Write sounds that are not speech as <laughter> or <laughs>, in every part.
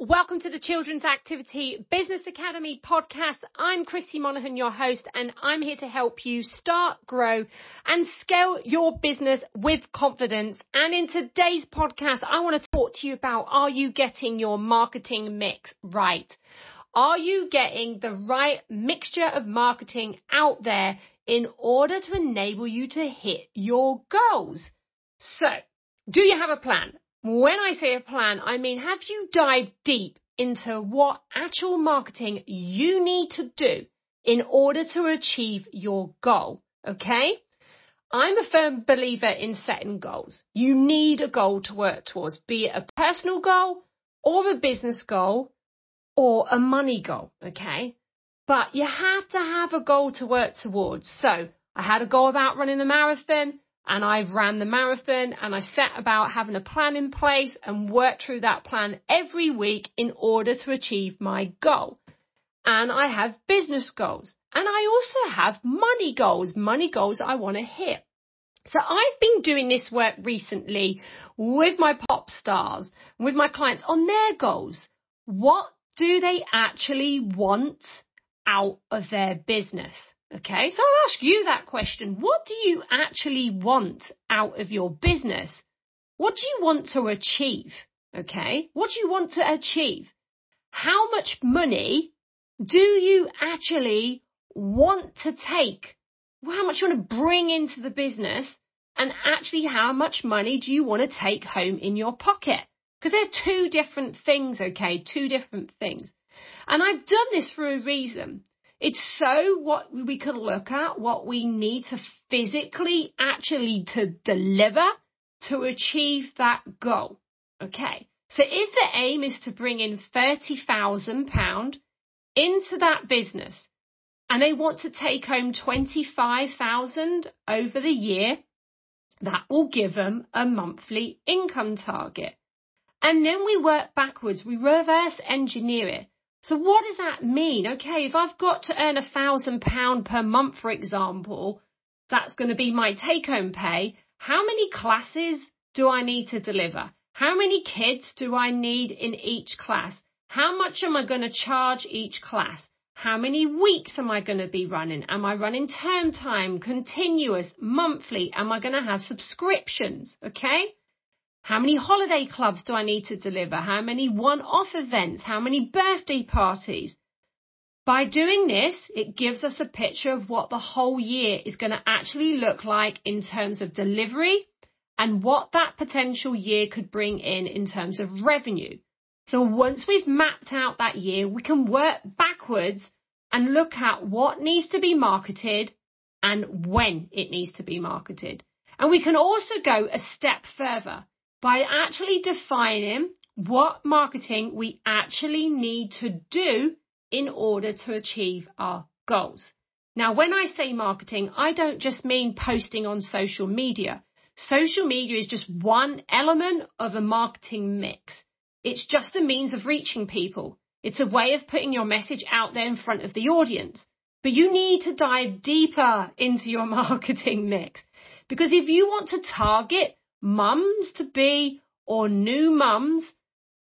welcome to the Children's Activity Business Academy podcast. I'm Kristine Monaghan, your host, and I'm here to help you start, grow, and scale your business with confidence. And in today's podcast, I want to talk to you about are you getting your marketing mix right? Are you getting the right mixture of marketing out there in order to enable you to hit your goals? So, do you have a plan? When I say a plan, I mean, have you dived deep into what actual marketing you need to do in order to achieve your goal? Okay. I'm a firm believer in setting goals. You need a goal to work towards, be it a personal goal or a business goal or a money goal. Okay. But you have to have a goal to work towards. So I had a goal about running a marathon and I've ran the marathon and I set about having a plan in place and worked through that plan every week in order to achieve my goal. And I have business goals and I also have money goals, money goals I want to hit. So I've been doing this work recently with my pop stars, with my clients on their goals. What do they actually want out of their business? Okay, so I'll ask you that question. What do you actually want out of your business? What do you want to achieve? Okay, what do you want to achieve? How much money do you actually want to take? How much you want to bring into the business? And actually, how much money do you want to take home in your pocket? Because they're two different things, okay? Two different things. And I've done this for a reason. It's so what we can look at, what we need to physically actually to deliver to achieve that goal. Okay. So if the aim is to bring in £30,000 into that business and they want to take home 25,000 over the year, that will give them a monthly income target. And then we work backwards. We reverse engineer it. So what does that mean? Okay, if I've got to earn a thousand pound per month, for example, that's going to be my take home pay. How many classes do I need to deliver? How many kids do I need in each class? How much am I going to charge each class? How many weeks am I going to be running? Am I running term time, continuous, monthly? Am I going to have subscriptions? Okay. How many holiday clubs do I need to deliver? How many one-off events? How many birthday parties? By doing this, it gives us a picture of what the whole year is going to actually look like in terms of delivery and what that potential year could bring in in terms of revenue. So once we've mapped out that year, we can work backwards and look at what needs to be marketed and when it needs to be marketed. And we can also go a step further by actually defining what marketing we actually need to do in order to achieve our goals. Now, when I say marketing, I don't just mean posting on social media. Social media is just one element of a marketing mix. It's just a means of reaching people. It's a way of putting your message out there in front of the audience. But you need to dive deeper into your <laughs> marketing mix. Because if you want to target mums to be or new mums,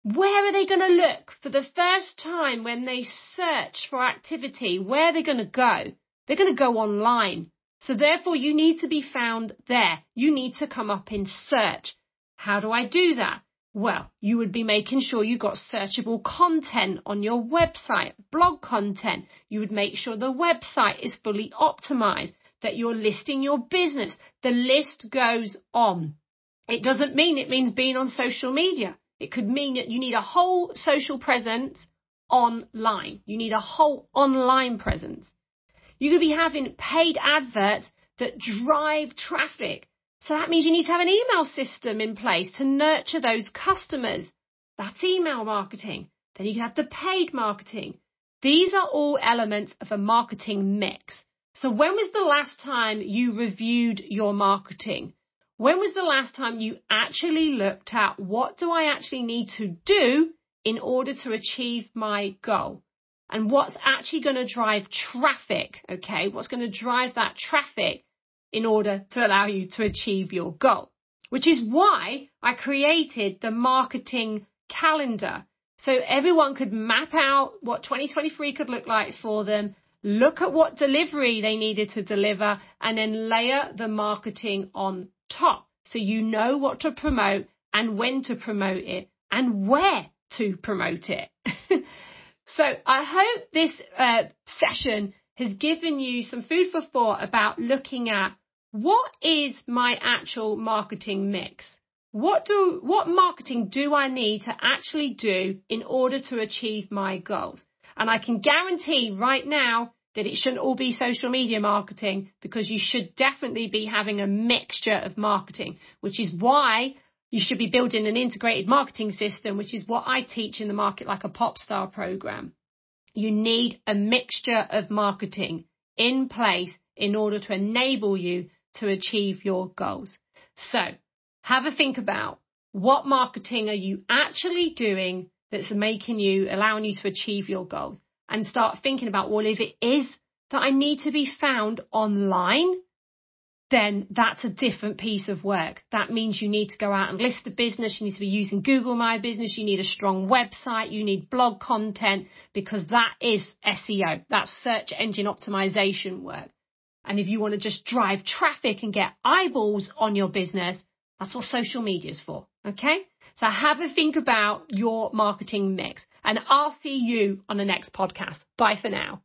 where are they going to look for the first time when they search for activity? Where are they going to go? They're going to go online. So therefore you need to be found there. You need to come up in search. How do I do that? Well, you would be making sure you got searchable content on your website, blog content. You would make sure the website is fully optimized, that you're listing your business. The list goes on. It doesn't mean it means being on social media. It could mean that you need a whole social presence online. You need a whole online presence. You could be having paid adverts that drive traffic. So that means you need to have an email system in place to nurture those customers. That's email marketing. Then you can have the paid marketing. These are all elements of a marketing mix. So when was the last time you reviewed your marketing? When was the last time you actually looked at what do I actually need to do in order to achieve my goal? And what's actually going to drive traffic? Okay. What's going to drive that traffic in order to allow you to achieve your goal? Which is why I created the marketing calendar. So everyone could map out what 2023 could look like for them, look at what delivery they needed to deliver, and then layer the marketing on top. So you know what to promote and when to promote it and where to promote it. <laughs> so I hope this uh, session has given you some food for thought about looking at what is my actual marketing mix? What do, what marketing do I need to actually do in order to achieve my goals? And I can guarantee right now that it shouldn't all be social media marketing because you should definitely be having a mixture of marketing, which is why you should be building an integrated marketing system, which is what I teach in the Market Like a Pop Star program. You need a mixture of marketing in place in order to enable you to achieve your goals. So have a think about what marketing are you actually doing that's making you, allowing you to achieve your goals and start thinking about, well, if it is that I need to be found online, then that's a different piece of work. That means you need to go out and list the business. You need to be using Google My Business. You need a strong website. You need blog content because that is SEO. That's search engine optimization work. And if you want to just drive traffic and get eyeballs on your business, that's what social media is for. Okay. So have a think about your marketing mix and I'll see you on the next podcast. Bye for now.